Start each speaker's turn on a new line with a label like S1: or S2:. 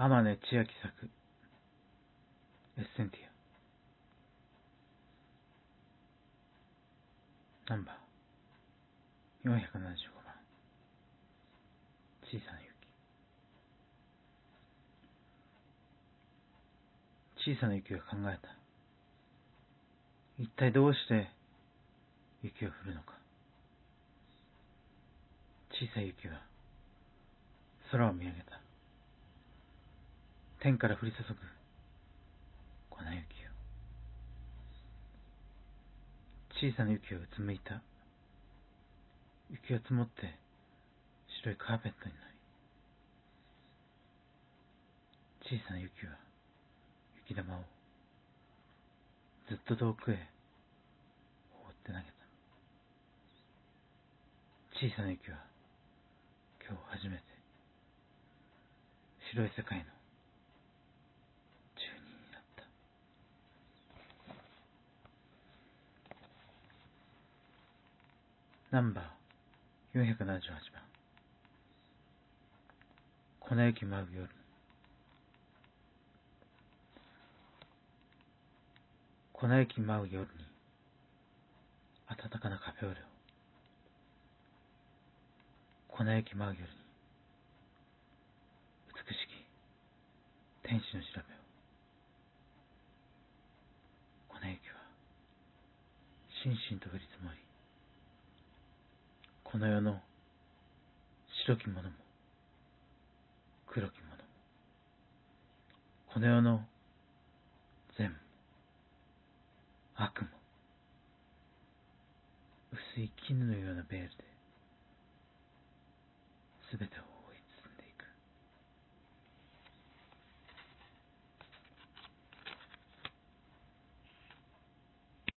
S1: 天音千秋作。エッセンティア。ナンバー。475番。小さな雪。小さな雪が考えた。一体どうして雪が降るのか。小さい雪は空を見上げた。天から降り注ぐ。粉雪よ小さな雪がうつむいた。雪が積もって白いカーペットになり。小さな雪は雪玉を。ずっと遠くへ。放って投げた。小さな雪は今日初めて。白い世界の住人になったナンバー478番。粉雪舞う夜。粉雪舞う夜に暖かなカフェオレを。粉雪舞う夜に美しき天使の調べを。粉雪はしんしんと降り積もり。この世の白きものも黒きものもこの世の善も悪も薄い絹のようなベールで